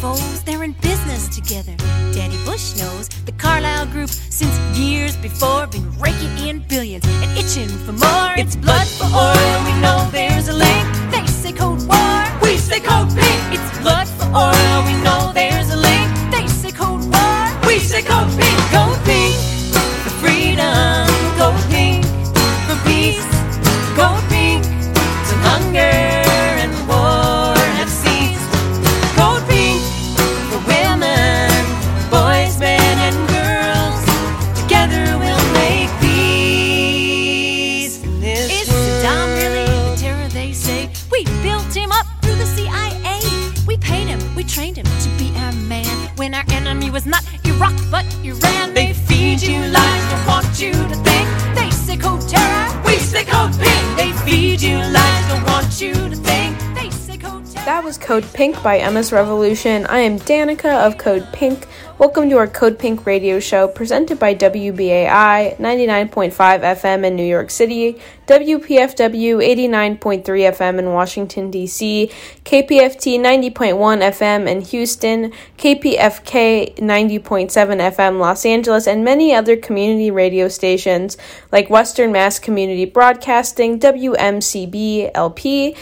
foes, they're in business together. Danny Bush knows the Carlyle Group since years before been raking in billions and itching for more. It's blood for oil, Pink by Emma's Revolution. I am Danica of Code Pink. Welcome to our Code Pink radio show presented by WBAI 99.5 FM in New York City, WPFW 89.3 FM in Washington, D.C., KPFT 90.1 FM in Houston, KPFK 90.7 FM Los Angeles, and many other community radio stations like Western Mass Community Broadcasting, WMCB LP.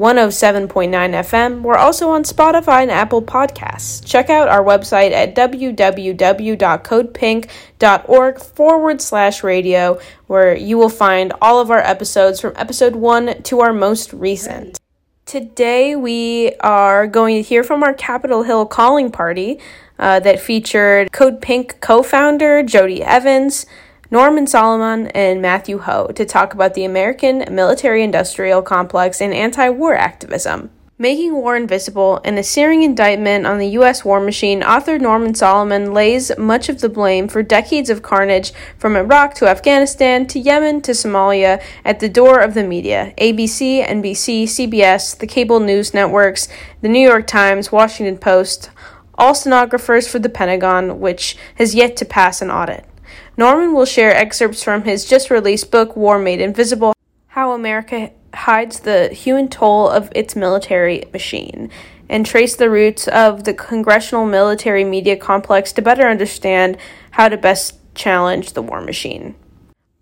107.9 FM. We're also on Spotify and Apple Podcasts. Check out our website at www.codepink.org forward slash radio, where you will find all of our episodes from episode 1 to our most recent. Today, we are going to hear from our Capitol Hill calling party uh, that featured Code Pink co founder Jodie Evans. Norman Solomon and Matthew Hoh to talk about the American military industrial complex and anti war activism. Making War Invisible, in a searing indictment on the U.S. war machine, author Norman Solomon lays much of the blame for decades of carnage from Iraq to Afghanistan to Yemen to Somalia at the door of the media ABC, NBC, CBS, the cable news networks, the New York Times, Washington Post, all stenographers for the Pentagon, which has yet to pass an audit. Norman will share excerpts from his just released book, War Made Invisible How America Hides the Human Toll of Its Military Machine, and trace the roots of the congressional military media complex to better understand how to best challenge the war machine.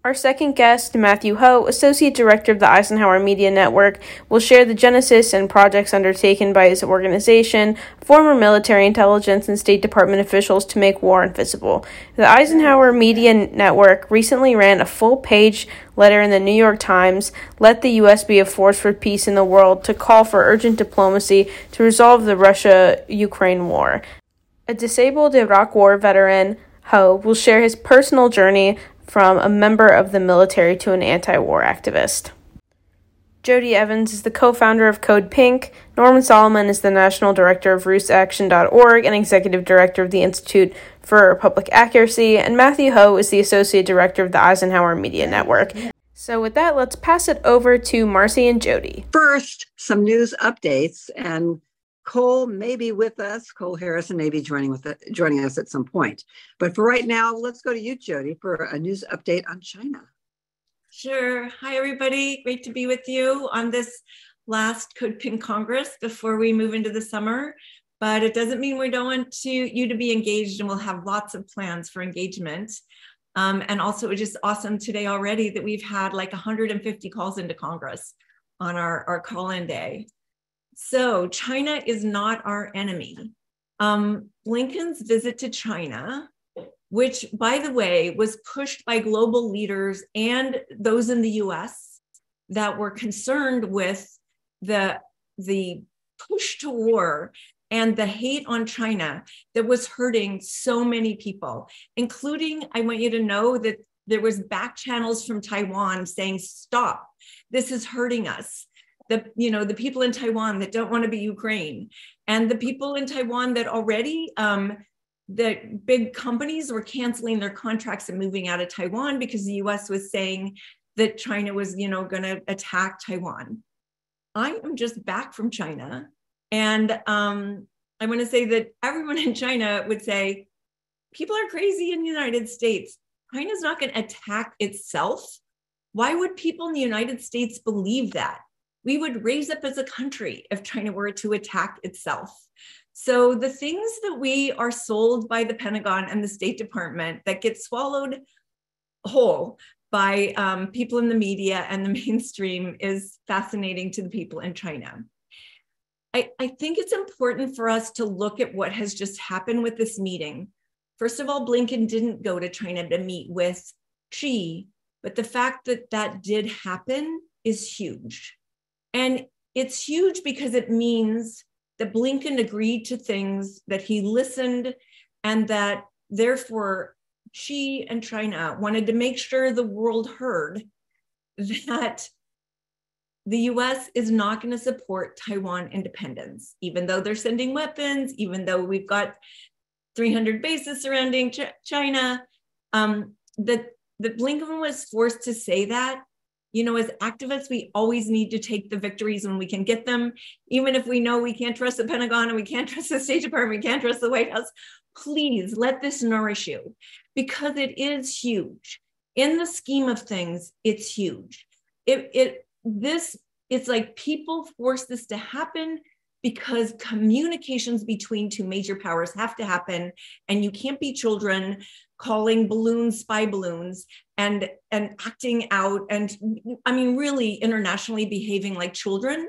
Our second guest, Matthew Hoh, Associate Director of the Eisenhower Media Network, will share the genesis and projects undertaken by his organization, former military intelligence, and State Department officials to make war invisible. The Eisenhower Media Network recently ran a full page letter in the New York Times, Let the U.S. Be a Force for Peace in the World, to call for urgent diplomacy to resolve the Russia Ukraine war. A disabled Iraq War veteran, Hoh, will share his personal journey from a member of the military to an anti war activist. Jodie Evans is the co founder of Code Pink. Norman Solomon is the national director of RootsAction.org and executive director of the Institute for Public Accuracy. And Matthew Hoh is the associate director of the Eisenhower Media Network. So, with that, let's pass it over to Marcy and Jodie. First, some news updates. And Cole may be with us. Cole Harrison may be joining with joining us at some point. But for right now, let's go to you, Jodie, for a news update on China. Sure. Hi, everybody. Great to be with you on this last Code Pink Congress before we move into the summer. But it doesn't mean we don't want to, you to be engaged, and we'll have lots of plans for engagement. Um, and also, it was just awesome today already that we've had like 150 calls into Congress on our, our call in day. So China is not our enemy. Um, Blinken's visit to China, which, by the way, was pushed by global leaders and those in the US that were concerned with the, the push to war and the hate on China that was hurting so many people, including, I want you to know that there was back channels from Taiwan saying, stop, this is hurting us the you know the people in Taiwan that don't want to be Ukraine, and the people in Taiwan that already um, the big companies were canceling their contracts and moving out of Taiwan because the U.S. was saying that China was you know going to attack Taiwan. I am just back from China, and um, I want to say that everyone in China would say people are crazy in the United States. China's not going to attack itself. Why would people in the United States believe that? We would raise up as a country if China were to attack itself. So the things that we are sold by the Pentagon and the State Department that get swallowed whole by um, people in the media and the mainstream is fascinating to the people in China. I, I think it's important for us to look at what has just happened with this meeting. First of all, Blinken didn't go to China to meet with Xi, but the fact that that did happen is huge. And it's huge because it means that Blinken agreed to things, that he listened, and that therefore Xi and China wanted to make sure the world heard that the US is not going to support Taiwan independence, even though they're sending weapons, even though we've got 300 bases surrounding Ch- China. Um, that, that Blinken was forced to say that. You know, as activists, we always need to take the victories when we can get them, even if we know we can't trust the Pentagon and we can't trust the State Department, we can't trust the White House. Please let this nourish you because it is huge. In the scheme of things, it's huge. It, it this it's like people force this to happen because communications between two major powers have to happen and you can't be children calling balloons spy balloons and and acting out and i mean really internationally behaving like children.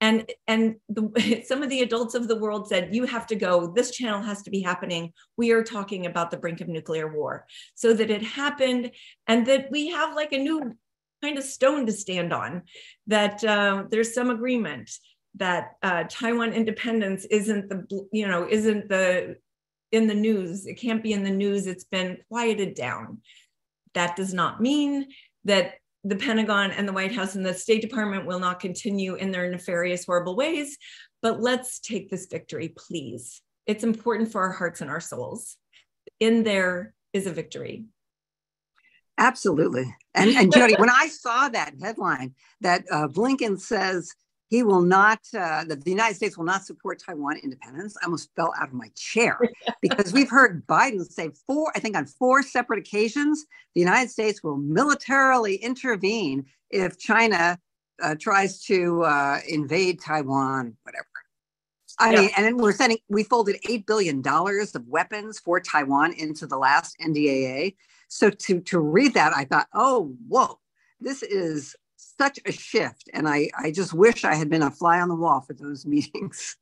And and the, some of the adults of the world said you have to go. This channel has to be happening. We are talking about the brink of nuclear war. So that it happened and that we have like a new kind of stone to stand on that uh, there's some agreement that uh, Taiwan independence isn't the you know isn't the in the news. It can't be in the news. It's been quieted down. That does not mean that the Pentagon and the White House and the State Department will not continue in their nefarious, horrible ways. But let's take this victory, please. It's important for our hearts and our souls. In there is a victory. Absolutely. And, and Jodie, when I saw that headline that uh, Blinken says he will not, uh, that the United States will not support Taiwan independence, I almost fell out of my chair because we've heard Biden say four, I think on four separate occasions, the United States will militarily intervene if China uh, tries to uh, invade Taiwan, whatever. I yeah. mean, and we're sending, we folded $8 billion of weapons for Taiwan into the last NDAA. So to, to read that, I thought, oh, whoa, this is such a shift. And I, I just wish I had been a fly on the wall for those meetings.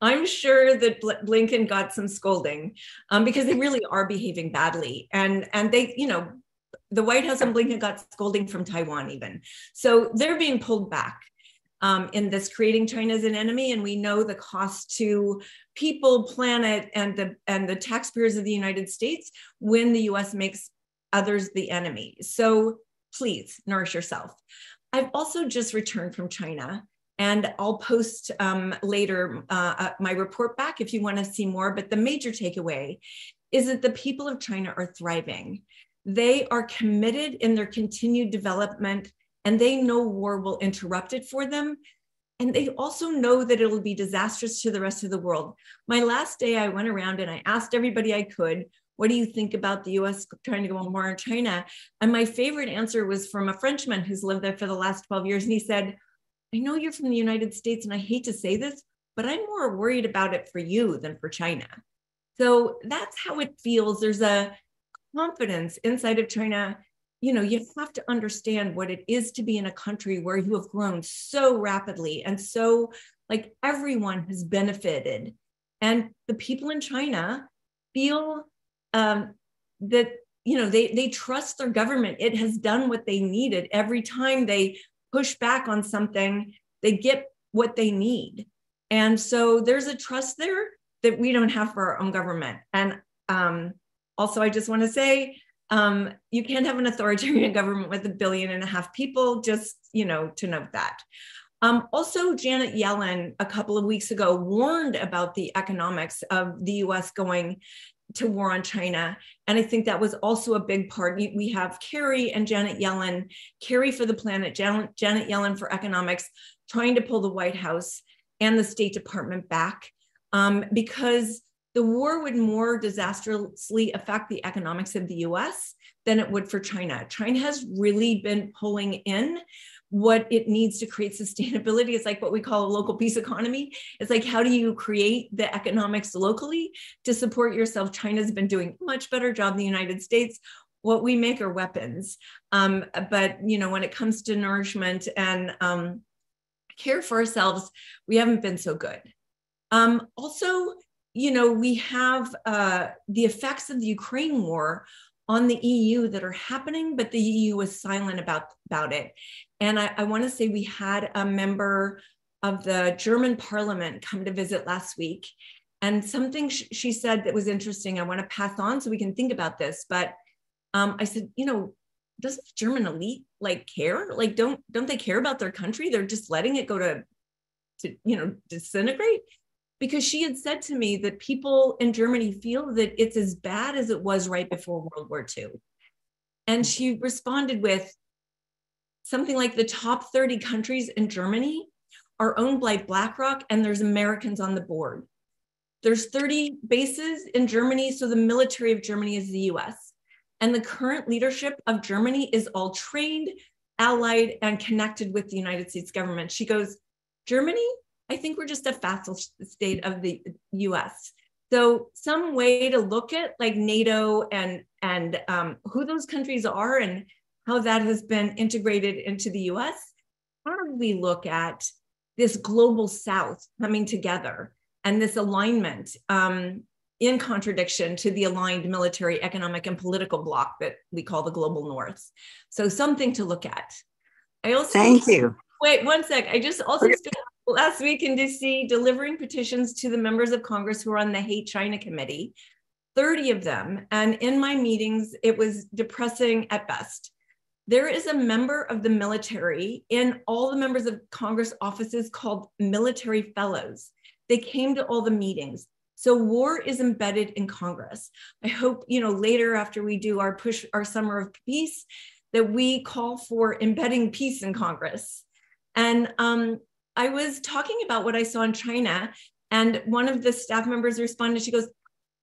I'm sure that Blinken got some scolding um, because they really are behaving badly. And, and they, you know, the White House and Blinken got scolding from Taiwan even. So they're being pulled back um, in this creating China as an enemy, and we know the cost to people, planet, and the and the taxpayers of the United States when the U.S. makes others the enemy. So please nourish yourself. I've also just returned from China. And I'll post um, later uh, uh my report back if you want to see more. But the major takeaway is that the people of China are thriving. They are committed in their continued development and they know war will interrupt it for them. And they also know that it'll be disastrous to the rest of the world. My last day, I went around and I asked everybody I could, what do you think about the US trying to go on war in China? And my favorite answer was from a Frenchman who's lived there for the last 12 years. And he said, I know you're from the United States, and I hate to say this, but I'm more worried about it for you than for China. So that's how it feels. There's a confidence inside of China you know you have to understand what it is to be in a country where you have grown so rapidly and so like everyone has benefited and the people in china feel um, that you know they they trust their government. It has done what they needed. Every time they push back on something they get what they need. And so there's a trust there that we don't have for our own government. And um, also i just want to say um, you can't have an authoritarian government with a billion and a half people, just, you know, to note that. Um, also, Janet Yellen a couple of weeks ago warned about the economics of the US going to war on China. And I think that was also a big part. We have Kerry and Janet Yellen, Kerry for the planet, Janet, Janet Yellen for economics, trying to pull the White House and the State Department back um, because the war would more disastrously affect the economics of the US than it would for China. China has really been pulling in, what it needs to create sustainability. It's like what we call a local peace economy. It's like, how do you create the economics locally to support yourself? China's been doing a much better job than the United States. What we make are weapons. Um, but, you know, when it comes to nourishment and um, care for ourselves, we haven't been so good. Um, also, you know, we have uh, the effects of the Ukraine war on the EU that are happening, but the EU was silent about, about it. And I, I want to say we had a member of the German parliament come to visit last week. And something sh- she said that was interesting, I want to pass on so we can think about this. But um, I said, you know, doesn't the German elite like care? Like, don't don't they care about their country? They're just letting it go to, to you know, disintegrate because she had said to me that people in Germany feel that it's as bad as it was right before World War II. And she responded with something like the top 30 countries in Germany are owned by BlackRock and there's Americans on the board. There's 30 bases in Germany, so the military of Germany is the US. And the current leadership of Germany is all trained, allied, and connected with the United States government. She goes, Germany I think we're just a vassal state of the US. So some way to look at like NATO and and um, who those countries are and how that has been integrated into the US. How do we look at this global South coming together and this alignment um, in contradiction to the aligned military, economic, and political bloc that we call the global North? So something to look at. I also thank you. Wait one sec. I just also spent last week in DC delivering petitions to the members of Congress who are on the Hate China Committee, 30 of them. And in my meetings, it was depressing at best. There is a member of the military in all the members of Congress offices called military fellows. They came to all the meetings. So war is embedded in Congress. I hope, you know, later after we do our push, our summer of peace, that we call for embedding peace in Congress. And um, I was talking about what I saw in China, and one of the staff members responded. She goes,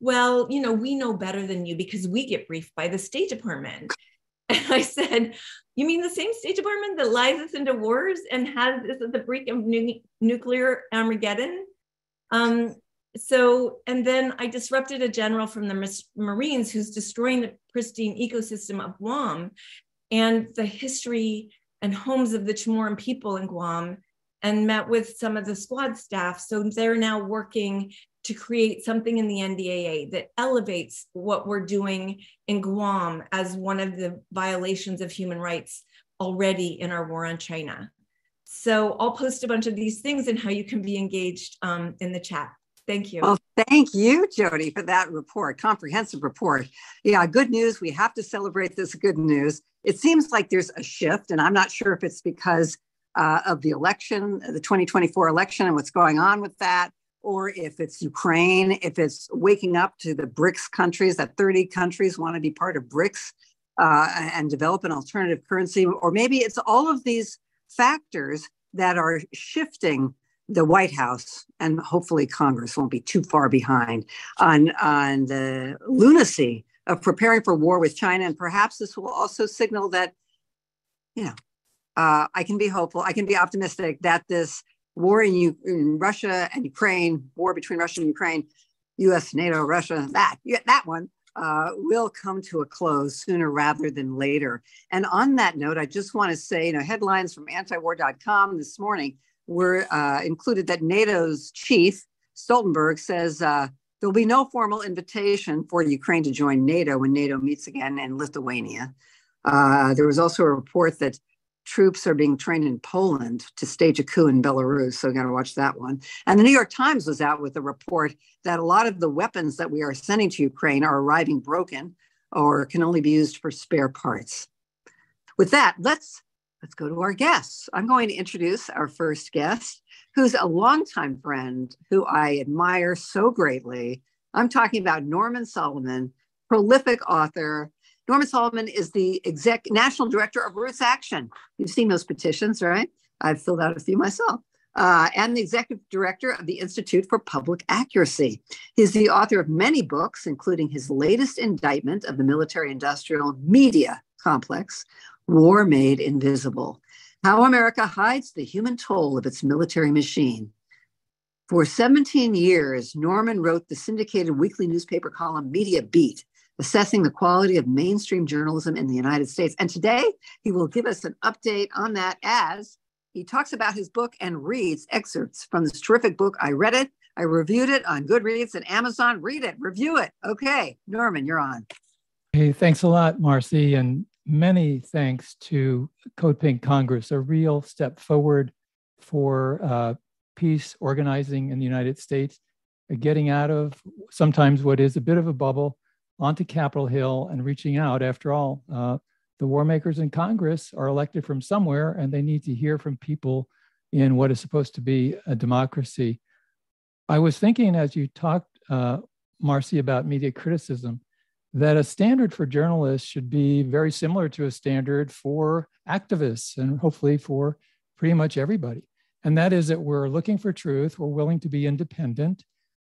Well, you know, we know better than you because we get briefed by the State Department. And I said, You mean the same State Department that lies us into wars and has the brink of nu- nuclear Armageddon? Um, so, and then I disrupted a general from the Marines who's destroying the pristine ecosystem of Guam and the history and homes of the Chamorro people in Guam and met with some of the squad staff. So they're now working to create something in the NDAA that elevates what we're doing in Guam as one of the violations of human rights already in our war on China. So I'll post a bunch of these things and how you can be engaged um, in the chat. Thank you. Well, thank you, Jodie, for that report, comprehensive report. Yeah, good news. We have to celebrate this good news. It seems like there's a shift, and I'm not sure if it's because uh, of the election, the 2024 election, and what's going on with that, or if it's Ukraine, if it's waking up to the BRICS countries, that 30 countries want to be part of BRICS uh, and develop an alternative currency, or maybe it's all of these factors that are shifting the White House and hopefully Congress won't be too far behind on, on the lunacy of preparing for war with China. And perhaps this will also signal that, you know, uh, I can be hopeful. I can be optimistic that this war in, U- in Russia and Ukraine, war between Russia and Ukraine, U.S., NATO, Russia, that that one uh, will come to a close sooner rather than later. And on that note, I just want to say, you know, headlines from antiwar.com this morning were uh, included that NATO's chief Stoltenberg says uh, there will be no formal invitation for Ukraine to join NATO when NATO meets again in Lithuania. Uh, there was also a report that troops are being trained in Poland to stage a coup in Belarus. So, you got to watch that one. And the New York Times was out with a report that a lot of the weapons that we are sending to Ukraine are arriving broken or can only be used for spare parts. With that, let's let's go to our guests. I'm going to introduce our first guest, who's a longtime friend who I admire so greatly. I'm talking about Norman Solomon, prolific author, Norman Solomon is the exec national director of Roots Action. You've seen those petitions, right? I've filled out a few myself. Uh, and the executive director of the Institute for Public Accuracy. He's the author of many books, including his latest indictment of the military industrial media complex, War Made Invisible. How America Hides the Human Toll of Its Military Machine. For 17 years, Norman wrote the syndicated weekly newspaper column Media Beat, assessing the quality of mainstream journalism in the United States. And today, he will give us an update on that as he talks about his book and reads excerpts from this terrific book. I read it, I reviewed it on Goodreads and Amazon. Read it, review it. Okay, Norman, you're on. Hey, thanks a lot, Marcy. And many thanks to Code Pink Congress, a real step forward for uh, peace organizing in the United States, uh, getting out of sometimes what is a bit of a bubble onto Capitol Hill and reaching out. After all, uh, the war makers in Congress are elected from somewhere and they need to hear from people in what is supposed to be a democracy. I was thinking as you talked, uh, Marcy, about media criticism, that a standard for journalists should be very similar to a standard for activists and hopefully for pretty much everybody. And that is that we're looking for truth, we're willing to be independent.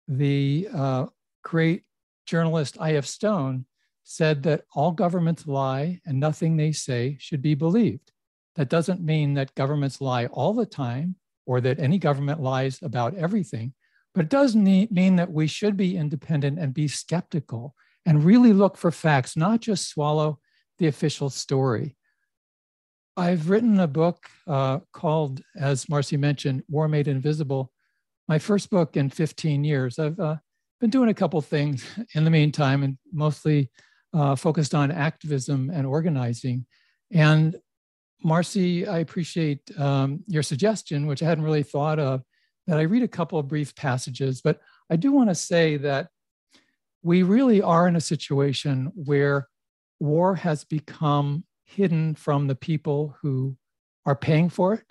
The uh, great journalist I.F. Stone said that all governments lie and nothing they say should be believed. That doesn't mean that governments lie all the time or that any government lies about everything, but it does mean that we should be independent and be skeptical and really look for facts, not just swallow the official story. I've written a book uh, called, as Marcy mentioned, War Made Invisible, my first book in 15 years. I've uh, been doing a couple things in the meantime and mostly uh, focused on activism and organizing. And Marcy, I appreciate um, your suggestion, which I hadn't really thought of, that I read a couple of brief passages. But I do want to say that we really are in a situation where war has become hidden from the people who are paying for it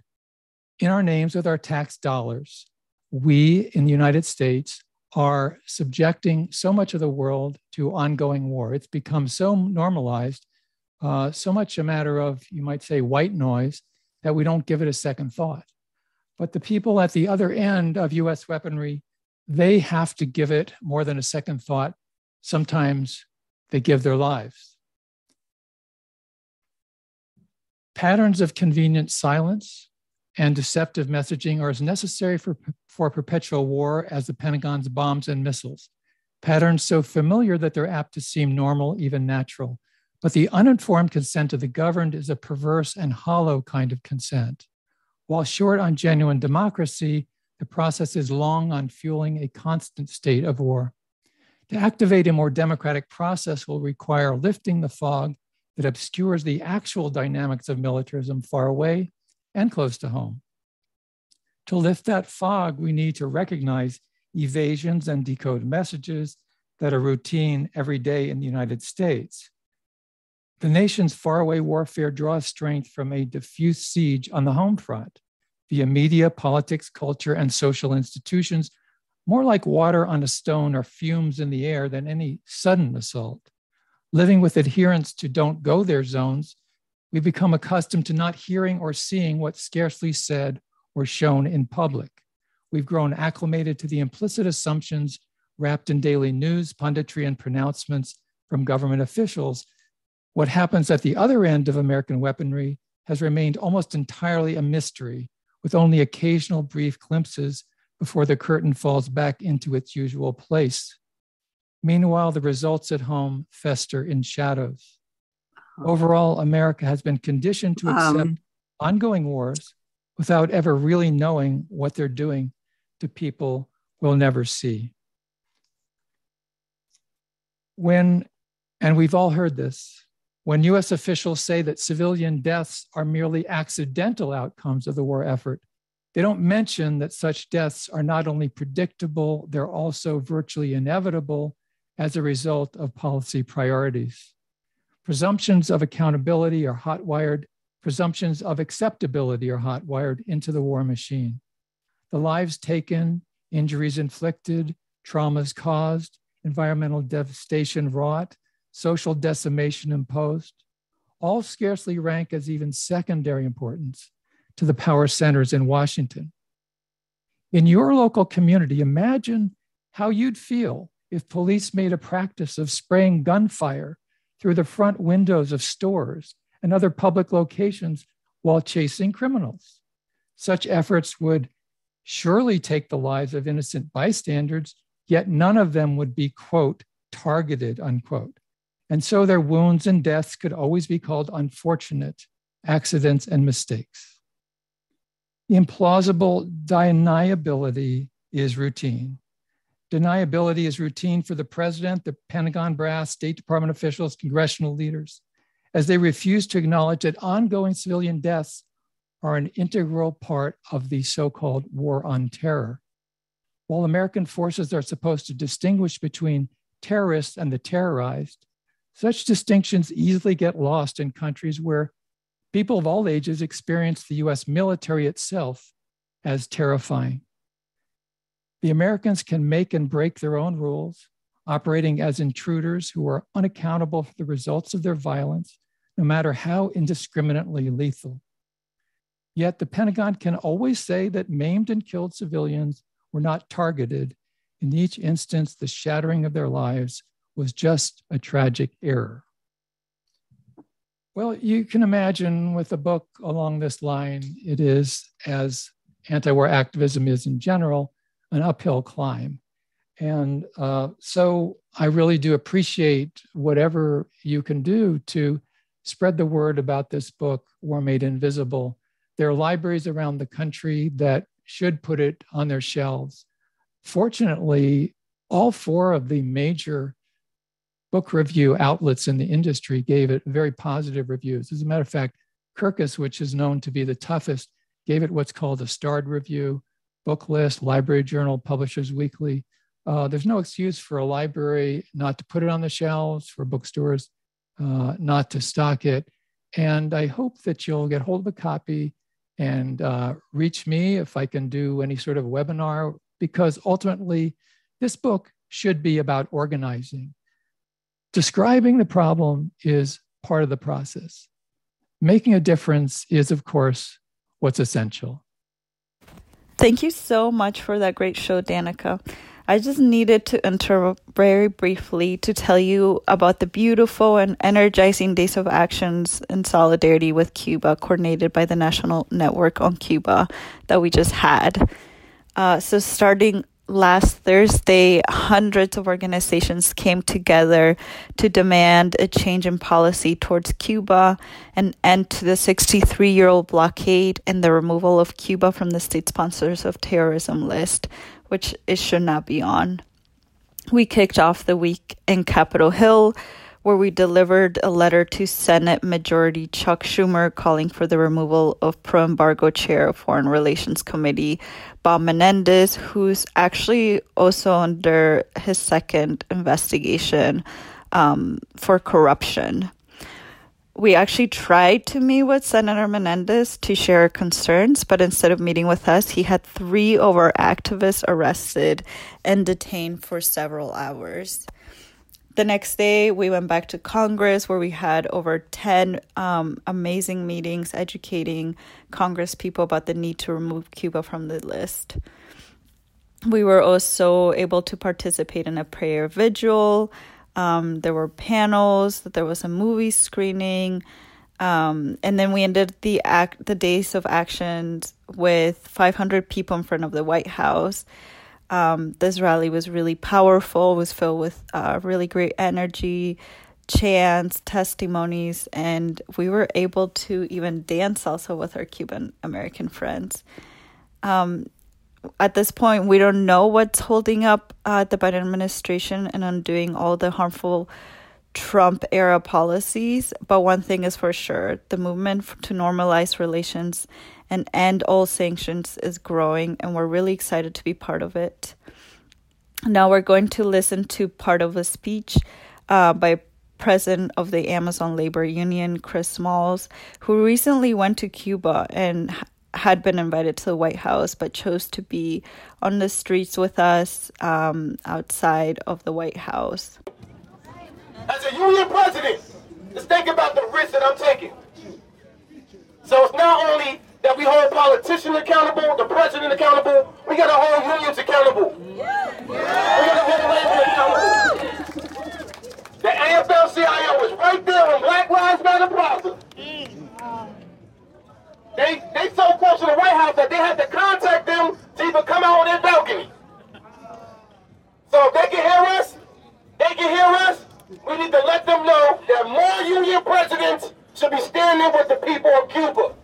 in our names with our tax dollars. We in the United States are subjecting so much of the world to ongoing war. It's become so normalized, uh, so much a matter of, you might say, white noise, that we don't give it a second thought. But the people at the other end of US weaponry, they have to give it more than a second thought sometimes they give their lives. Patterns of convenient silence and deceptive messaging are as necessary for, for perpetual war as the Pentagon's bombs and missiles. Patterns so familiar that they're apt to seem normal, even natural. But the uninformed consent of the governed is a perverse and hollow kind of consent. While short on genuine democracy, the process is long on fueling a constant state of war. To activate a more democratic process will require lifting the fog that obscures the actual dynamics of militarism far away and close to home. To lift that fog, we need to recognize evasions and decode messages that are routine every day in the United States. The nation's faraway warfare draws strength from a diffuse siege on the home front via media, politics, culture, and social institutions more like water on a stone or fumes in the air than any sudden assault. Living with adherence to don't go there zones, we become accustomed to not hearing or seeing what's scarcely said or shown in public. We've grown acclimated to the implicit assumptions wrapped in daily news, punditry, and pronouncements from government officials. What happens at the other end of American weaponry has remained almost entirely a mystery, with only occasional brief glimpses before the curtain falls back into its usual place. Meanwhile, the results at home fester in shadows. Overall, America has been conditioned to accept um, ongoing wars without ever really knowing what they're doing to people we'll never see. When, and we've all heard this, when US officials say that civilian deaths are merely accidental outcomes of the war effort, they don't mention that such deaths are not only predictable, they're also virtually inevitable as a result of policy priorities. Presumptions of accountability are hotwired, presumptions of acceptability are hotwired into the war machine. The lives taken, injuries inflicted, traumas caused, environmental devastation wrought, social decimation imposed, all scarcely rank as even secondary importance to the power centers in Washington. In your local community, imagine how you'd feel if police made a practice of spraying gunfire through the front windows of stores and other public locations while chasing criminals. Such efforts would surely take the lives of innocent bystanders, yet none of them would be, quote, targeted, unquote. And so their wounds and deaths could always be called unfortunate accidents and mistakes. Implausible deniability is routine. Deniability is routine for the president, the Pentagon brass, State Department officials, congressional leaders, as they refuse to acknowledge that ongoing civilian deaths are an integral part of the so called war on terror. While American forces are supposed to distinguish between terrorists and the terrorized, such distinctions easily get lost in countries where people of all ages experience the US military itself as terrifying. The Americans can make and break their own rules, operating as intruders who are unaccountable for the results of their violence, no matter how indiscriminately lethal. Yet the Pentagon can always say that maimed and killed civilians were not targeted. In each instance, the shattering of their lives was just a tragic error. Well, you can imagine with a book along this line, it is, as anti war activism is in general, an uphill climb. And uh, so I really do appreciate whatever you can do to spread the word about this book, War Made Invisible. There are libraries around the country that should put it on their shelves. Fortunately, all four of the major book review outlets in the industry gave it very positive reviews. As a matter of fact, Kirkus, which is known to be the toughest, gave it what's called a starred review book list, library journal, publishers weekly. Uh, there's no excuse for a library not to put it on the shelves, for bookstores uh, not to stock it. And I hope that you'll get hold of a copy and uh, reach me if I can do any sort of webinar, because ultimately, this book should be about organizing. Describing the problem is part of the process. Making a difference is, of course, what's essential. Thank you so much for that great show, Danica. I just needed to enter very briefly to tell you about the beautiful and energizing Days of Actions in Solidarity with Cuba, coordinated by the National Network on Cuba, that we just had. Uh, so, starting last Thursday, hundreds of organizations came together to demand a change in policy towards Cuba, an end to the 63 year old blockade, and the removal of Cuba from the state sponsors of terrorism list, which it should not be on. We kicked off the week in Capitol Hill where we delivered a letter to Senate Majority Chuck Schumer calling for the removal of pro embargo chair of Foreign Relations Committee Bob Menendez, who's actually also under his second investigation um, for corruption. We actually tried to meet with Senator Menendez to share concerns, but instead of meeting with us, he had three of our activists arrested and detained for several hours the next day, we went back to Congress where we had over 10 um, amazing meetings educating Congress people about the need to remove Cuba from the list. We were also able to participate in a prayer vigil. Um, there were panels, there was a movie screening. Um, and then we ended the act the days of actions with 500 people in front of the White House um, this rally was really powerful, was filled with uh, really great energy, chants, testimonies, and we were able to even dance also with our Cuban American friends. Um, at this point, we don't know what's holding up uh, the Biden administration and undoing all the harmful Trump era policies, but one thing is for sure the movement to normalize relations and end all sanctions is growing, and we're really excited to be part of it. Now we're going to listen to part of a speech uh, by president of the Amazon Labor Union, Chris Smalls, who recently went to Cuba and had been invited to the White House, but chose to be on the streets with us um, outside of the White House. As a union president, just think about the risk that I'm taking. So it's not only that we hold politicians accountable, the president accountable. We got to hold unions accountable. Yeah. We got to hold accountable. The AFL-CIO is right there on Black Lives Matter Plaza. They they so close to the White House that they had to contact them to even come out on their balcony. So if they can hear us, they can hear us. We need to let them know that more union presidents should be standing with the people of Cuba.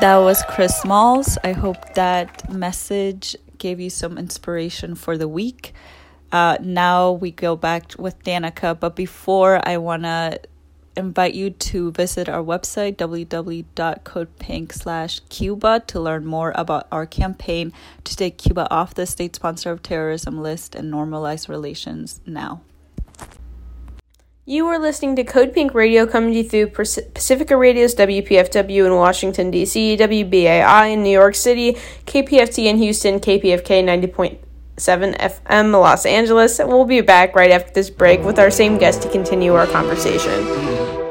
That was Chris Smalls. I hope that message gave you some inspiration for the week. Uh, now we go back with Danica, but before I want to invite you to visit our website www.codepink slash cuba to learn more about our campaign to take cuba off the state sponsor of terrorism list and normalize relations now you are listening to Code Pink Radio coming to you through Pacifica Radio's WPFW in Washington, D.C., WBAI in New York City, KPFT in Houston, KPFK 90.7 FM Los Angeles. And we'll be back right after this break with our same guest to continue our conversation.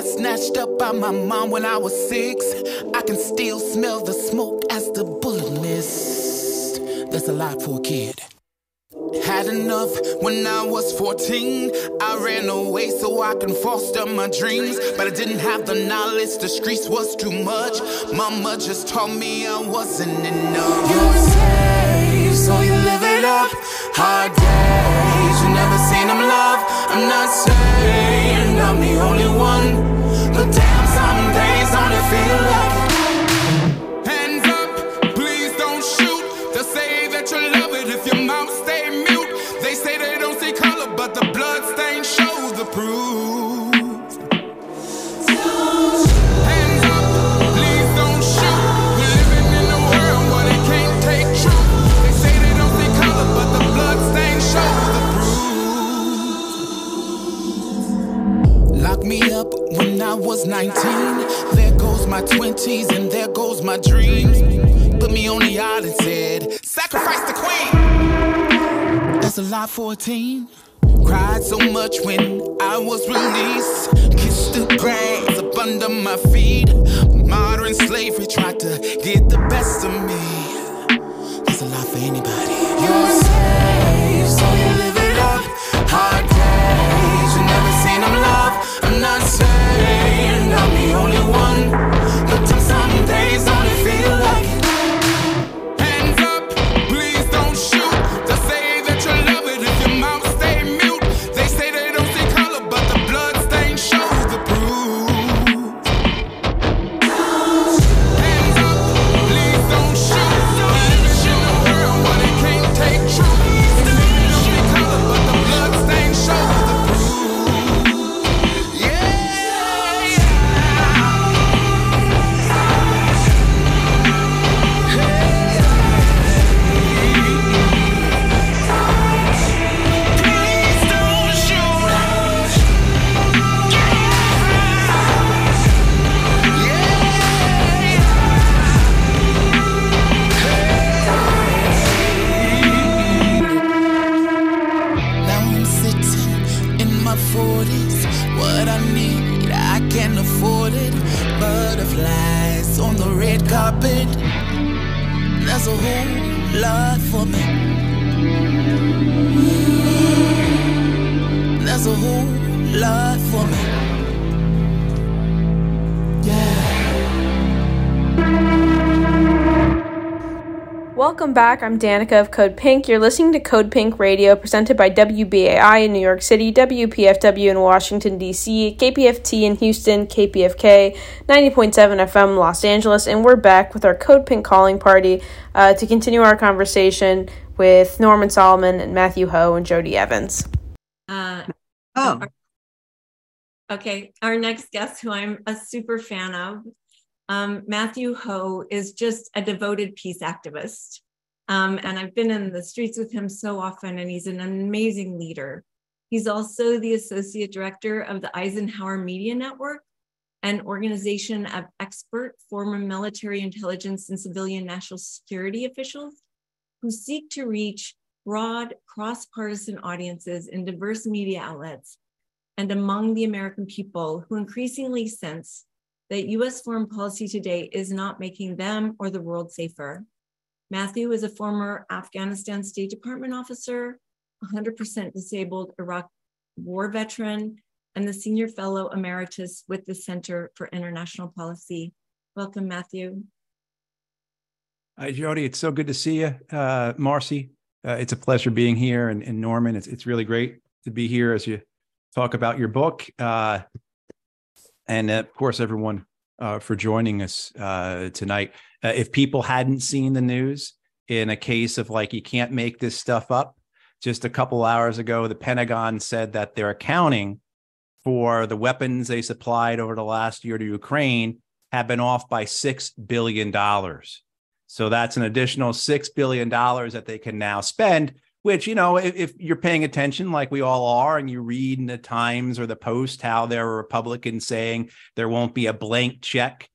Got snatched up by my mom when I was six. I can still smell the smoke as the bullet missed. That's a lot for a kid. Had enough when I was 14. I ran away so I can foster my dreams. But I didn't have the knowledge, the streets was too much. Mama just taught me I wasn't enough. You say, so you live it up. Hard days, you never seen them love. I'm not saying I'm the only one. But damn, some days only feel like I was 19. There goes my 20s and there goes my dreams. Put me on the yard and said, Sacrifice the queen. That's a lot for a teen. Cried so much when I was released. Kissed the grass up under my feet. Modern slavery tried to get the best of me. That's a lot for anybody. Welcome back. I'm Danica of Code Pink. You're listening to Code Pink Radio, presented by WBAI in New York City, WPFW in Washington, D.C., KPFT in Houston, KPFK 90.7 FM Los Angeles, and we're back with our Code Pink calling party uh, to continue our conversation with Norman Solomon and Matthew Hoh and Jodie Evans. Uh, Oh, Okay, our next guest, who I'm a super fan of, um, Matthew Hoh, is just a devoted peace activist. Um, and I've been in the streets with him so often, and he's an amazing leader. He's also the associate director of the Eisenhower Media Network, an organization of expert former military intelligence and civilian national security officials who seek to reach broad, cross partisan audiences in diverse media outlets and among the American people who increasingly sense that US foreign policy today is not making them or the world safer. Matthew is a former Afghanistan State Department officer, 100% disabled Iraq war veteran, and the Senior Fellow Emeritus with the Center for International Policy. Welcome, Matthew. Hi, Jodie. It's so good to see you. Uh, Marcy, uh, it's a pleasure being here. And, and Norman, it's, it's really great to be here as you talk about your book. Uh, and of course, everyone uh, for joining us uh, tonight. Uh, if people hadn't seen the news in a case of like, you can't make this stuff up, just a couple hours ago, the Pentagon said that they're accounting for the weapons they supplied over the last year to Ukraine have been off by $6 billion. So that's an additional $6 billion that they can now spend, which, you know, if, if, you're paying attention like we all are, and you read in the Times or the Post how there are Republicans saying there won't be a blank check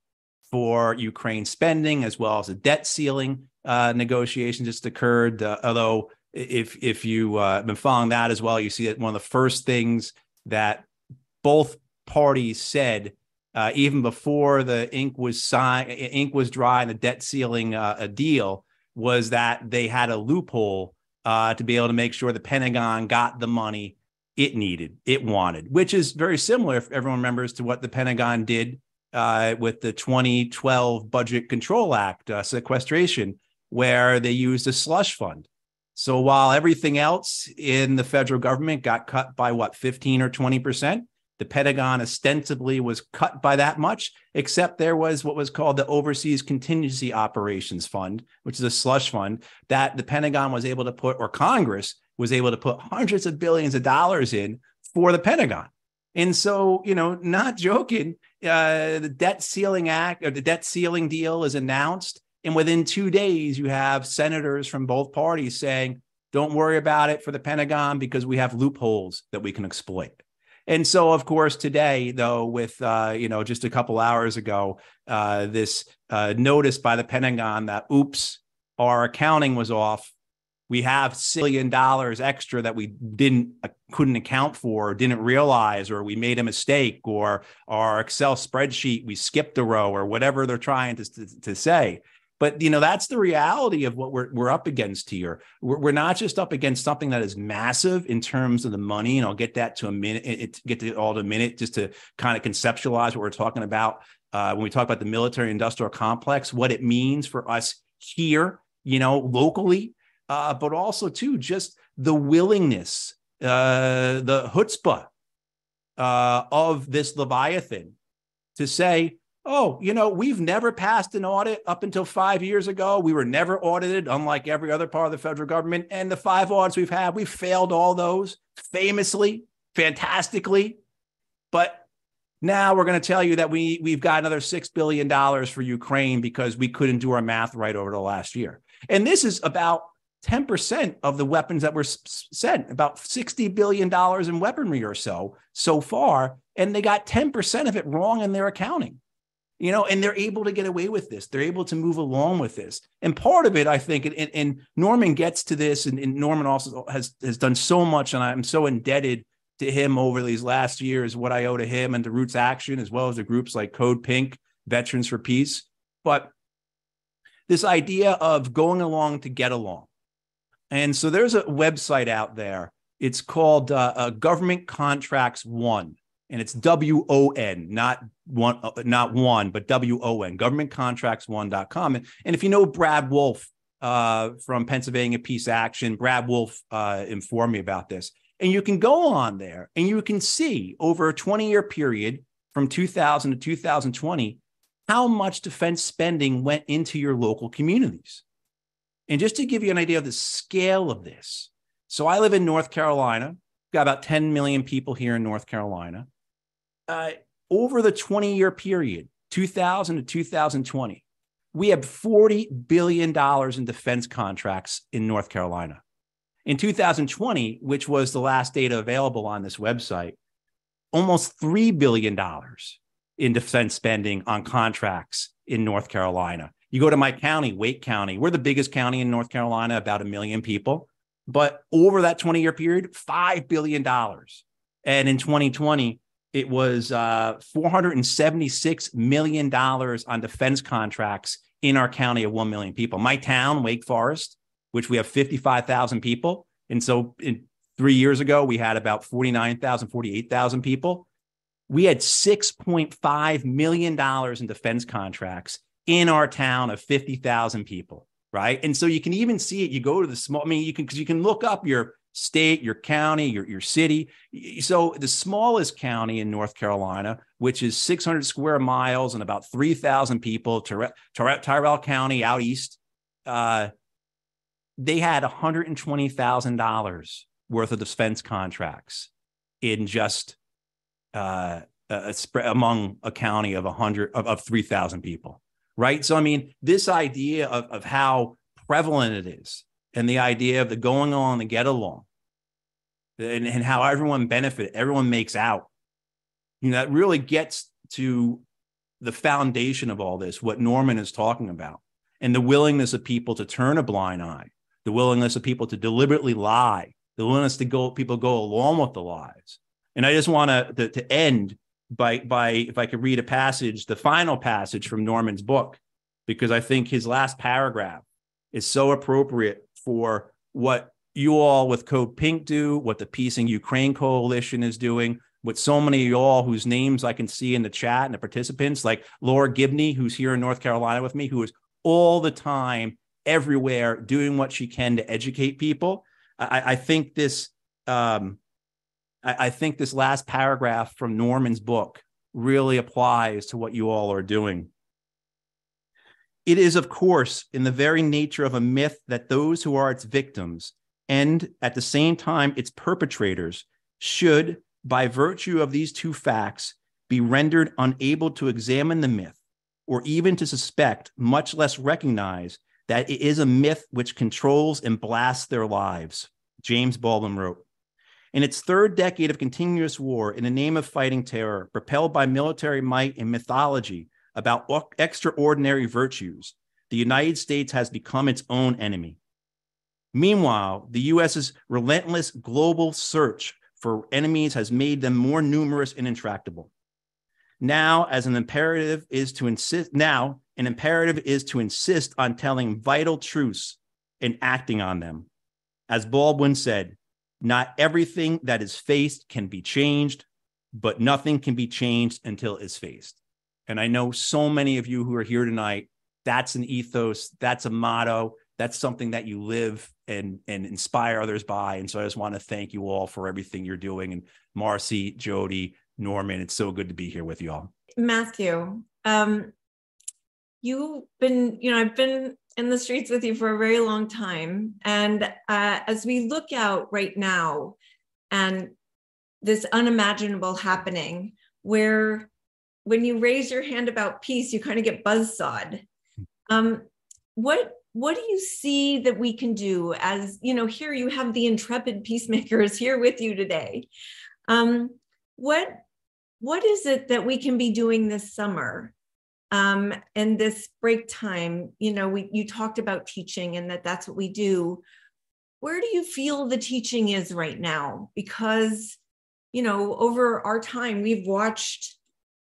for Ukraine spending, as well as a debt ceiling uh, negotiation just occurred. Uh, although, if if you uh, been following that as well, you see that one of the first things that both parties said uh, even before the ink was signed, ink was dry, and the debt ceiling uh, a deal was that they had a loophole uh, to be able to make sure the Pentagon got the money it needed, it wanted, which is very similar, if everyone remembers, to what the Pentagon did uh, with the 2012 Budget Control Act uh, sequestration, where they used a slush fund. So while everything else in the federal government got cut by what 15 or 20 percent, the Pentagon ostensibly was cut by that much, except there was what was called the Overseas Contingency Operations Fund, which is a slush fund that the Pentagon was able to put, or Congress was able to put hundreds of billions of dollars in for the Pentagon. And so, you know, not joking, uh, the debt ceiling act or the debt ceiling deal is announced. And within two days, you have senators from both parties saying, don't worry about it for the Pentagon because we have loopholes that we can exploit. And so, of course, today, though, with uh, you know just a couple hours ago, uh, this uh, notice by the Pentagon that oops, our accounting was off. We have billion dollars extra that we didn't uh, couldn't account for, or didn't realize, or we made a mistake, or our Excel spreadsheet we skipped a row, or whatever they're trying to, to, to say. But you know that's the reality of what we're we're up against here. We're, we're not just up against something that is massive in terms of the money, and I'll get that to a minute. It, get to all the minute just to kind of conceptualize what we're talking about uh, when we talk about the military industrial complex, what it means for us here, you know, locally, uh, but also too just the willingness, uh, the chutzpah uh, of this leviathan to say oh, you know, we've never passed an audit up until five years ago. We were never audited, unlike every other part of the federal government. And the five audits we've had, we've failed all those famously, fantastically. But now we're going to tell you that we we've got another six billion dollars for Ukraine because we couldn't do our math right over the last year. And this is about 10% of the weapons that were sent, about $60 billion in weaponry or so so far. And they got 10% of it wrong in their accounting you know, and they're able to get away with this. They're able to move along with this. And part of it, I think, and, and Norman gets to this, and, and, Norman also has has done so much, and I'm so indebted to him over these last years, what I owe to him and to Roots Action, as well as the groups like Code Pink, Veterans for Peace. But this idea of going along to get along. And so there's a website out there. It's called uh, uh, Government Contracts One and it's W O N, not one, uh, not one, but W O N, governmentcontractswon.com. And, and if you know Brad Wolf uh, from Pennsylvania Peace Action, Brad Wolf uh, informed me about this. And you can go on there and you can see over a 20 year period from 2000 to 2020 how much defense spending went into your local communities. And just to give you an idea of the scale of this, so I live in North Carolina, got about 10 million people here in North Carolina uh, over the 20 year period, 2000 to 2020, we have $40 billion in defense contracts in North Carolina. In 2020, which was the last data available on this website, almost $3 billion in defense spending on contracts in North Carolina. You go to my county, Wake County, we're the biggest county in North Carolina, about a million people. But over that 20 year period, $5 billion. And in 2020, it was uh, $476 million on defense contracts in our county of 1 million people. My town, Wake Forest, which we have 55,000 people. And so in Three years ago, we had about 49,000, 48,000 people. We had $6.5 million in defense contracts in our town of 50,000 people, right? And so you can even see it. You go to the small, I mean, you can, because you can look up your state, your county, your, your city. So the smallest county in North Carolina, which is 600 square miles and about 3,000 people, Tyre- Tyre- Tyrrell County out east, uh, they had $120,000 worth of defense contracts in just uh, a spread among a county of 100 of, of 3,000 people, right? So, I mean, this idea of, of how prevalent it is and the idea of the going along and get along and, and how everyone benefit, everyone makes out, you know, that really gets to the foundation of all this, what Norman is talking about, and the willingness of people to turn a blind eye, the willingness of people to deliberately lie, the willingness to go people go along with the lies. And I just want to to end by by if I could read a passage, the final passage from Norman's book, because I think his last paragraph is so appropriate for what you all with Code Pink do, what the Peace in Ukraine Coalition is doing, with so many of y'all whose names I can see in the chat and the participants, like Laura Gibney, who's here in North Carolina with me, who is all the time, everywhere, doing what she can to educate people. I, I think this, um, I, I think this last paragraph from Norman's book really applies to what you all are doing. It is, of course, in the very nature of a myth that those who are its victims and at the same time its perpetrators should, by virtue of these two facts, be rendered unable to examine the myth or even to suspect, much less recognize, that it is a myth which controls and blasts their lives. James Baldwin wrote. In its third decade of continuous war in the name of fighting terror, propelled by military might and mythology about extraordinary virtues, the United States has become its own enemy. Meanwhile, the US's relentless global search for enemies has made them more numerous and intractable. Now, as an imperative is to insist, now an imperative is to insist on telling vital truths and acting on them. As Baldwin said, not everything that is faced can be changed, but nothing can be changed until it's faced. And I know so many of you who are here tonight, that's an ethos, that's a motto, that's something that you live and and inspire others by. And so I just want to thank you all for everything you're doing. And Marcy, Jodie, Norman, it's so good to be here with you all. Matthew, um, you've been, you know, I've been in the streets with you for a very long time. And uh, as we look out right now and this unimaginable happening, where when you raise your hand about peace, you kind of get buzzsawed. Um, what what do you see that we can do as you know here you have the intrepid peacemakers here with you today. Um, what what is it that we can be doing this summer? Um, and this break time you know we you talked about teaching and that that's what we do. Where do you feel the teaching is right now? Because you know over our time we've watched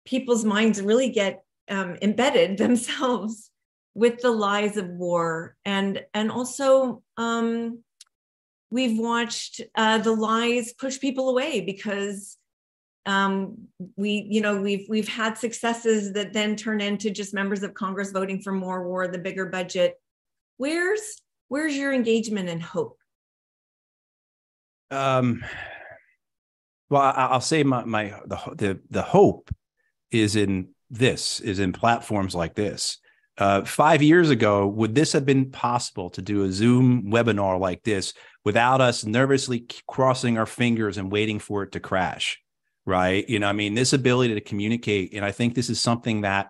people's minds really get um, embedded themselves with the lies of war. And and also um, we've watched uh, the lies push people away because um, we you know we've we've had successes that then turn into just members of congress voting for more war the bigger budget. Where's where's your engagement and hope? Um well i'll say my my the the, the hope is in this is in platforms like this uh, five years ago, would this have been possible to do a Zoom webinar like this without us nervously crossing our fingers and waiting for it to crash? Right. You know, I mean, this ability to communicate. And I think this is something that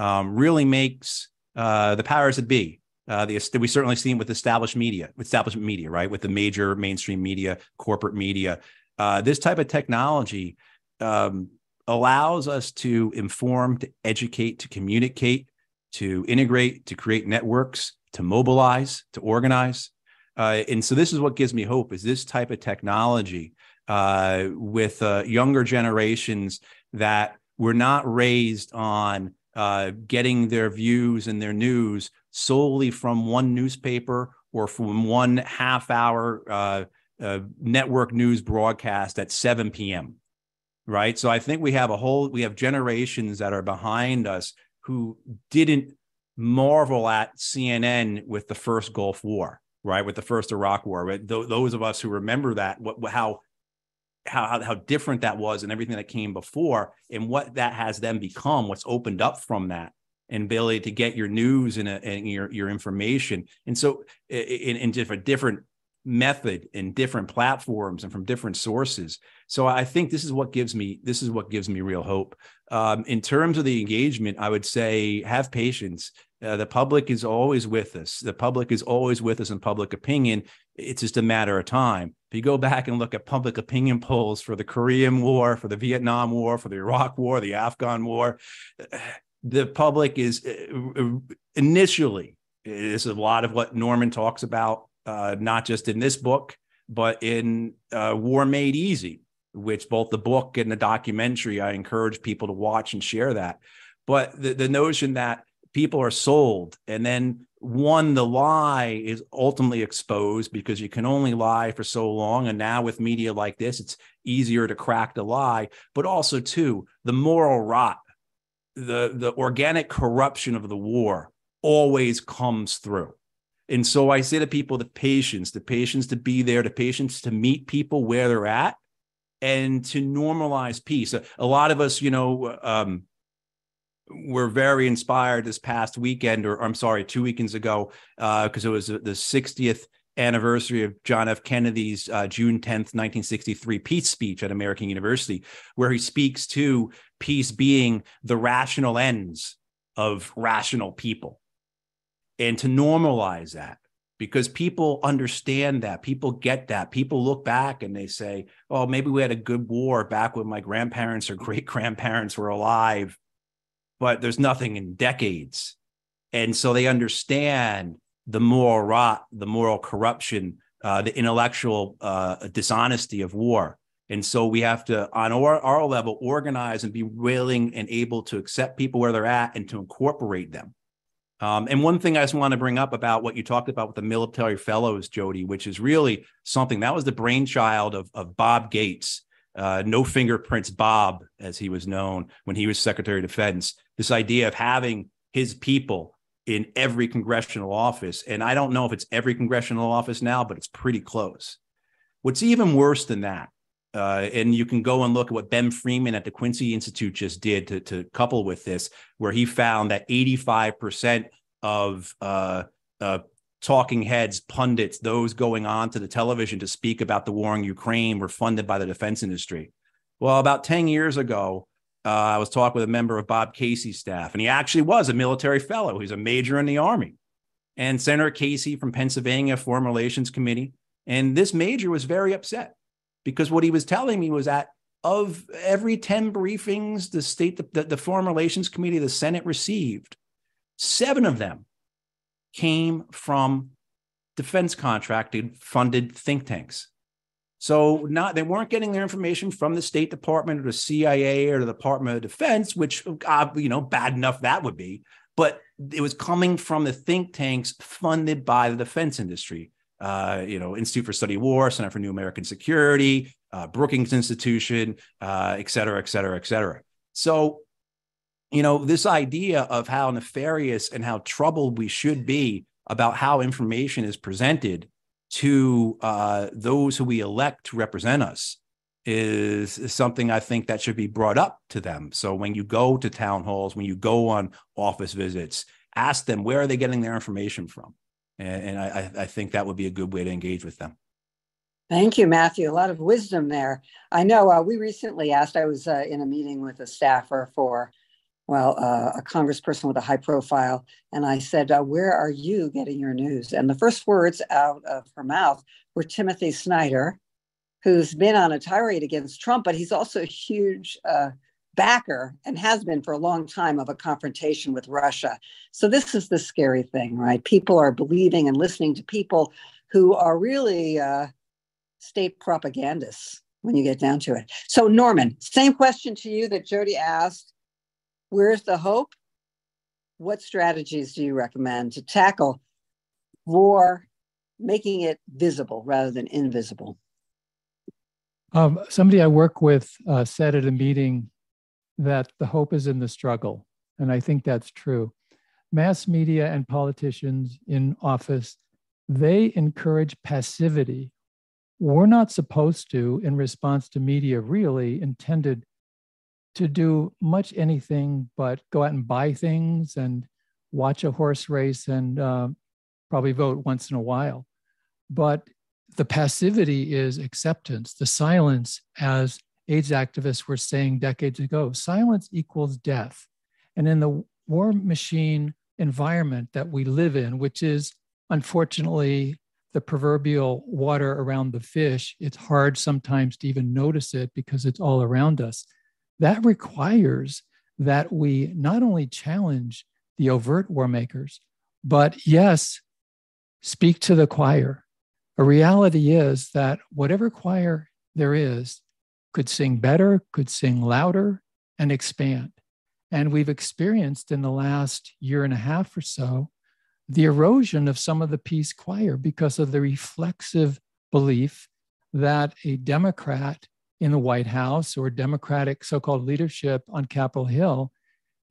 um, really makes uh, the powers that be. Uh, the, we certainly seen with established media, establishment media, right? With the major mainstream media, corporate media. Uh, this type of technology um, allows us to inform, to educate, to communicate to integrate, to create networks, to mobilize, to organize. Uh, and so this is what gives me hope is this type of technology uh, with uh, younger generations that were not raised on uh, getting their views and their news solely from one newspaper or from one half hour uh, uh, network news broadcast at 7 p.m. Right. So I think we have a whole, we have generations that are behind us who didn't marvel at CNN with the first Gulf War, right? With the first Iraq War. Right? Th- those of us who remember that, what, how, how, how different that was and everything that came before and what that has then become, what's opened up from that and ability to get your news and, uh, and your, your information. And so in, in different, different method in different platforms and from different sources. So I think this is what gives me this is what gives me real hope. Um, in terms of the engagement, I would say have patience. Uh, the public is always with us. The public is always with us in public opinion. It's just a matter of time. If you go back and look at public opinion polls for the Korean War, for the Vietnam War, for the Iraq War, the Afghan War, the public is uh, uh, initially is a lot of what Norman talks about uh, not just in this book, but in uh, War Made Easy, which both the book and the documentary, I encourage people to watch and share that. But the, the notion that people are sold and then one the lie is ultimately exposed because you can only lie for so long. And now with media like this it's easier to crack the lie. But also too the moral rot the the organic corruption of the war always comes through and so I say to people the patience, the patience to be there, the patience to meet people where they're at and to normalize peace. A, a lot of us, you know, um, were very inspired this past weekend, or, I'm sorry, two weekends ago, because uh, it was the 60th anniversary of John F. Kennedy's uh, June 10th, 1963 peace speech at American University, where he speaks to peace being the rational ends of rational people and to normalize that because people understand that people get that. People look back and they say oh maybe we had a good war back when my grandparents or great grandparents were alive but there's nothing in decades. And so they understand the moral rot the moral corruption uh, the intellectual uh, dishonesty of war. And so we have to on our, our level organize and be willing and able to accept people where they're at and to incorporate them um, and one thing I just want to bring up about what you talked about with the military fellows, Jodie, which is really something that was the brainchild of, of Bob Gates, uh, no fingerprints Bob, as he was known when he was Secretary of Defense. This idea of having his people in every congressional office. And I don't know if it's every congressional office now, but it's pretty close. What's even worse than that uh, and you can go and look at what Ben Freeman at the Quincy Institute just did to, to couple with this, where he found that 85% of uh, uh, talking heads, pundits, those going on to the television to speak about the war in Ukraine were funded by the defense industry. Well, about 10 years ago, uh, I was talking with a member of Bob Casey's staff, and he actually was a military fellow. He's a major in the Army. And Senator Casey from Pennsylvania, Foreign Relations Committee. And this major was very upset because what he was telling me was that of every 10 briefings the state the, the, foreign relations committee the senate received seven of them came from defense contracted funded think tanks. So not they weren't getting their information from the state department or the cia or the department of defense which uh, you know bad enough that would be but it was coming from the think tanks funded by the defense industry uh, you know, Institute for Study War, Center for New American Security, uh, Brookings Institution, uh, et cetera, et cetera, et cetera. So, you know, this idea of how nefarious and how troubled we should be about how information is presented to uh, those who we elect to represent us is, is, something I think that should be brought up to them. So when you go to town halls, when you go on office visits, ask them where are they getting their information from and, and I, I think that would be a good way to engage with them. Thank you, Matthew. A lot of wisdom there. I know uh, we recently asked, I was uh, in a meeting with a staffer for, well, uh, a congressperson with a high profile. And I said, uh, Where are you getting your news? And the first words out of her mouth were Timothy Snyder, who's been on a tirade against Trump, but he's also a huge uh, backer and has been for a long time of a confrontation with Russia. So, this is the scary thing, right? People are believing and listening to people who are really uh, state propagandists when you get down to it. So, Norman, same question to you that Jodie asked Where's the hope? What strategies do you recommend to tackle war, making it visible rather than invisible? Um, somebody I work with uh, said at a meeting that the hope is in the struggle. And I think that's true. Mass media and politicians in office, they encourage passivity. We're not supposed to, in response to media, really intended to do much anything but go out and buy things and watch a horse race and uh, probably vote once in a while. But the passivity is acceptance, the silence, as AIDS activists were saying decades ago, silence equals death. And in the war machine environment that we live in, which is unfortunately the proverbial water around the fish, it's hard sometimes to even notice it because it's all around us. That requires that we not only challenge the overt war makers, but yes, speak to the choir. A reality is that whatever choir there is could sing better, could sing louder, and expand. And we've experienced in the last year and a half or so the erosion of some of the peace choir because of the reflexive belief that a Democrat in the White House or Democratic so called leadership on Capitol Hill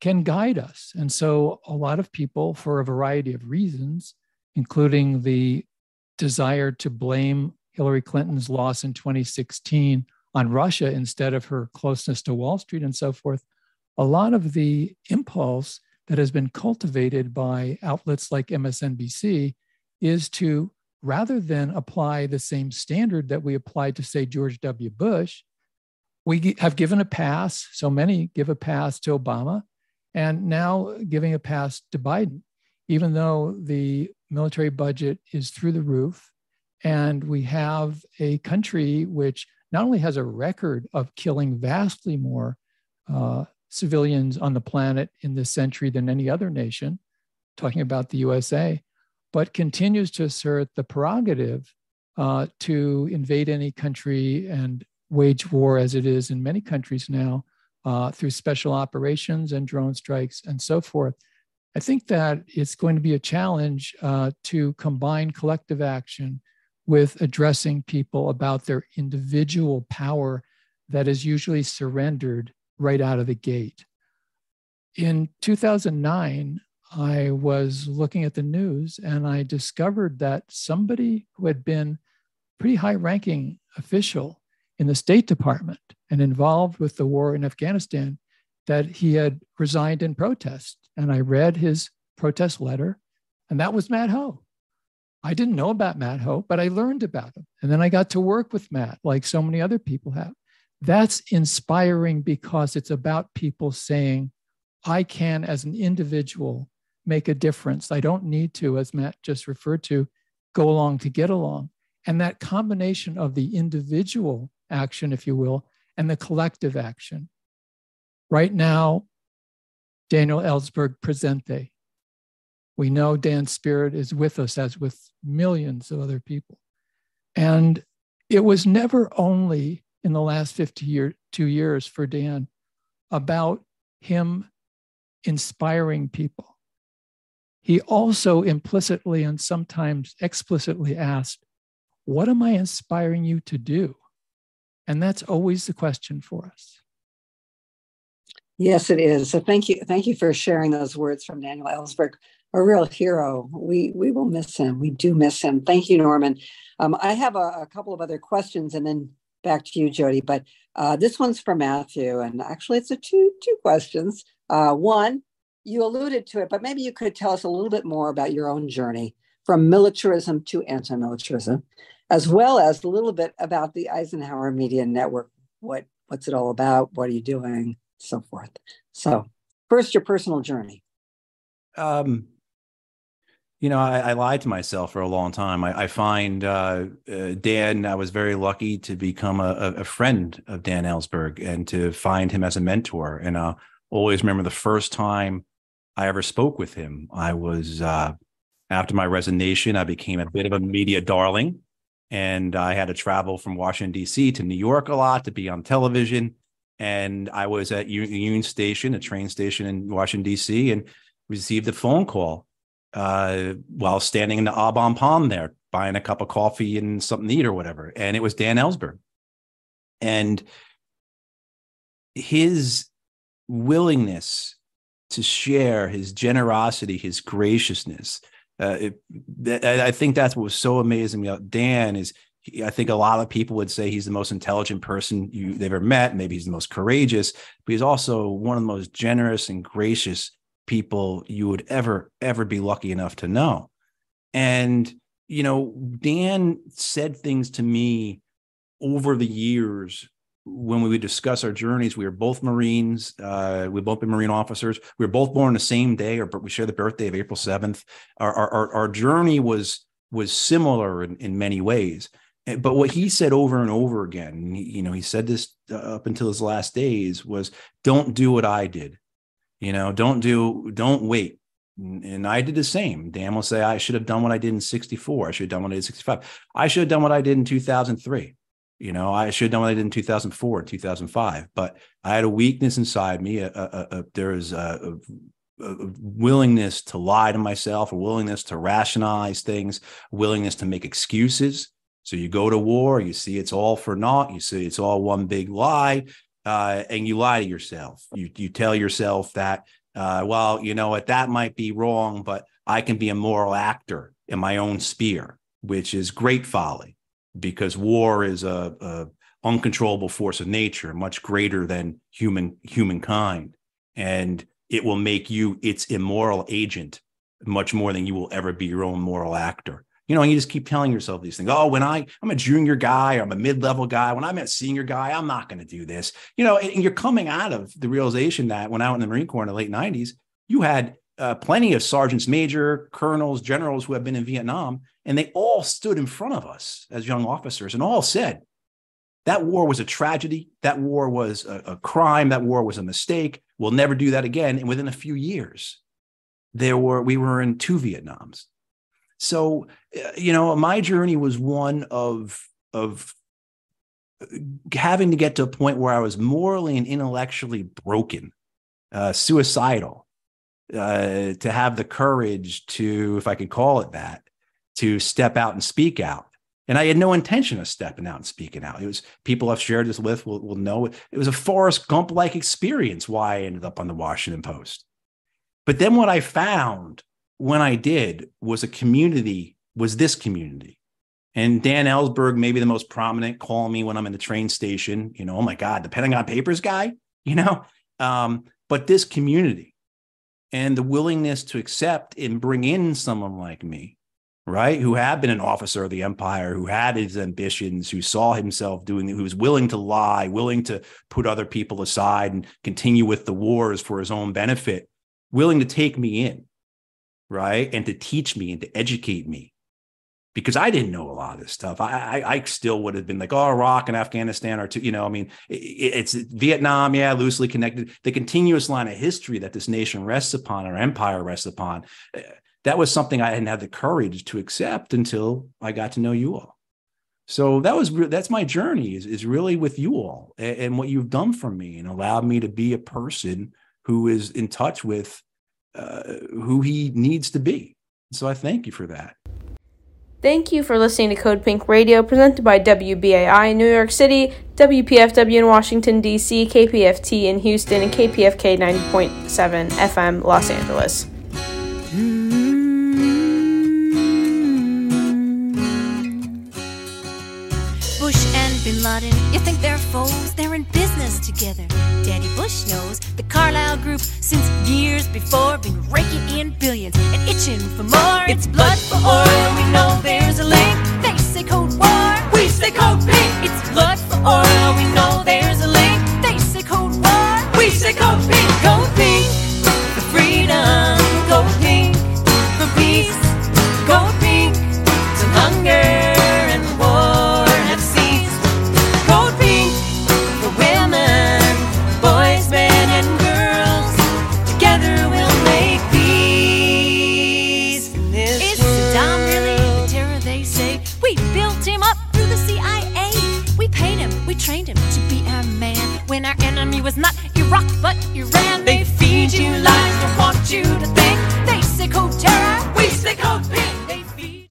can guide us. And so a lot of people, for a variety of reasons, including the desire to blame Hillary Clinton's loss in 2016 on Russia instead of her closeness to Wall Street and so forth, a lot of the impulse that has been cultivated by outlets like MSNBC is to rather than apply the same standard that we applied to, say, George W. Bush, we have given a pass. So many give a pass to Obama, and now giving a pass to Biden, even though the military budget is through the roof. And we have a country which not only has a record of killing vastly more uh, civilians on the planet in this century than any other nation, talking about the USA, but continues to assert the prerogative uh, to invade any country and wage war as it is in many countries now uh, through special operations and drone strikes and so forth. I think that it's going to be a challenge uh, to combine collective action with addressing people about their individual power that is usually surrendered right out of the gate. In 2009, I was looking at the news and I discovered that somebody who had been pretty high ranking official in the State Department and involved with the war in Afghanistan that he had resigned in protest. And I read his protest letter, and that was Matt Hoh. I didn't know about Matt Hoh, but I learned about him. And then I got to work with Matt, like so many other people have. That's inspiring because it's about people saying, I can, as an individual, make a difference. I don't need to, as Matt just referred to, go along to get along. And that combination of the individual action, if you will, and the collective action. Right now, Daniel Ellsberg presente. We know Dan's spirit is with us, as with millions of other people. And it was never only in the last 50 year, two years for Dan about him inspiring people. He also implicitly and sometimes explicitly asked, What am I inspiring you to do? And that's always the question for us. Yes, it is. So thank you. Thank you for sharing those words from Daniel Ellsberg, a real hero. We we will miss him. We do miss him. Thank you, Norman. Um, I have a, a couple of other questions and then back to you, Jodie. But uh, this one's for Matthew, and actually, it's a two two questions. Uh, one, you alluded to it, but maybe you could tell us a little bit more about your own journey from militarism to anti-militarism, as well as a little bit about the Eisenhower Media Network. What what's it all about? What are you doing? So forth. So, first, your personal journey. Um, you know, I, I, lied to myself for a long time. I, I find uh, uh, Dan, I was very lucky to become a, a, friend of Dan Ellsberg and to find him as a mentor. And I always remember the first time I ever spoke with him. I was, uh, after my resignation, I became a bit of a media darling. And I had to travel from Washington, D.C. to New York a lot to be on television. And I was at Union Station, a train station in Washington, D.C., and received a phone call uh, while standing in the Au Bon Pain there, buying a cup of coffee and something to eat or whatever. And it was Dan Ellsberg. And his willingness to share, his generosity, his graciousness, uh, it, I think that's what was so amazing about Dan is he, I think a lot of people would say he's the most intelligent person you they've ever met. Maybe he's the most courageous, but he's also one of the most generous and gracious people you would ever ever be lucky enough to know. And you know, Dan said things to me over the years when we would discuss our journeys, we were both Marines. Uh, we both been Marine officers. We were both born the same day, or we share the birthday of April seventh. Our, our our journey was was similar in, in many ways. But what he said over and over again, you know, he said this uh, up until his last days was, "Don't do what I did." You know, don't do, don't wait. And I did the same. Dan will say, I should have done what I did in 64. I should have done what I did in 65. I should have done what I did in 2003 you know, I should have done what I did in 2004, 2005, but I had a weakness inside me. A, a, a, a, willingness to lie to myself, a willingness to rationalize things, willingness to make excuses. So you go to war, you see it's all for naught, you see it's all one big lie, uh, and you lie to yourself. You you tell yourself that, uh, well, you know what, that might be wrong, but I can be a moral actor in my own sphere, which is great folly because war is a, a uncontrollable force of nature, much greater than human humankind, and it will make you its immoral agent much more than you will ever be your own moral actor. You know, you just keep telling yourself these things. Oh, when I I'm a junior guy, or I'm a mid-level guy. When I'm a senior guy, I'm not going to do this. You know, and you're coming out of the realization that when out in the Marine Corps in the late '90s, you had uh, plenty of sergeants major, colonels, generals who have been in Vietnam, and they all stood in front of us as young officers and all said, that war was a tragedy. That war was a, a crime. That war was a mistake. We'll never do that again. And within a few years, there were we were in two Vietnams. So, uh, you know, my journey was one of of having to get to a point where I was morally and intellectually broken, uh, suicidal, uh, to have the courage to, if I could call it that, to step out and speak out. And I had no intention of stepping out and speaking out. It was people I've shared this with will, will know it. it was a Forrest Gump like experience why I ended up on the Washington Post. But then what I found when I did was a community, was this community. And Dan Ellsberg, maybe the most prominent, call me when I'm in the train station, you know, oh my God, the Pentagon Papers guy, you know. Um, but this community, and the willingness to accept and bring in someone like me, right? Who had been an officer of the empire, who had his ambitions, who saw himself doing, who was willing to lie, willing to put other people aside and continue with the wars for his own benefit, willing to take me in, right? And to teach me and to educate me because I didn't know a lot of this stuff. I, I, I still would have been like, oh, Iraq and Afghanistan are two, you know, I mean, it, it's Vietnam, yeah, loosely connected. The continuous line of history that this nation rests upon, our empire rests upon, eh, that was something I hadn't had the courage to accept until I got to know you all. So that was that's my journey is, is really with you all and, and what you've done for me and allowed me to be a person who is in touch with uh, who he needs to be. So I thank you for that. Thank you for listening to Code Pink Radio, presented by WBAI in New York City, WPFW in Washington, D.C., KPFT in Houston, and KPFK 90.7 FM Los Angeles. you think they're foes, they're in business together. Daddy Bush knows the Carlyle Group, since years before, been raking in billions and itching for more. It's blood for oil, we know there's a link. They say Cold War, we say Code Pink. It's blood for oil, we know there's a link. They say Cold War, we say Code Pink. Code Pink for freedom, Code Pink for peace, Code Pink to hunger. was not Iraq, but Iran. They feed you lies, don't want you to think.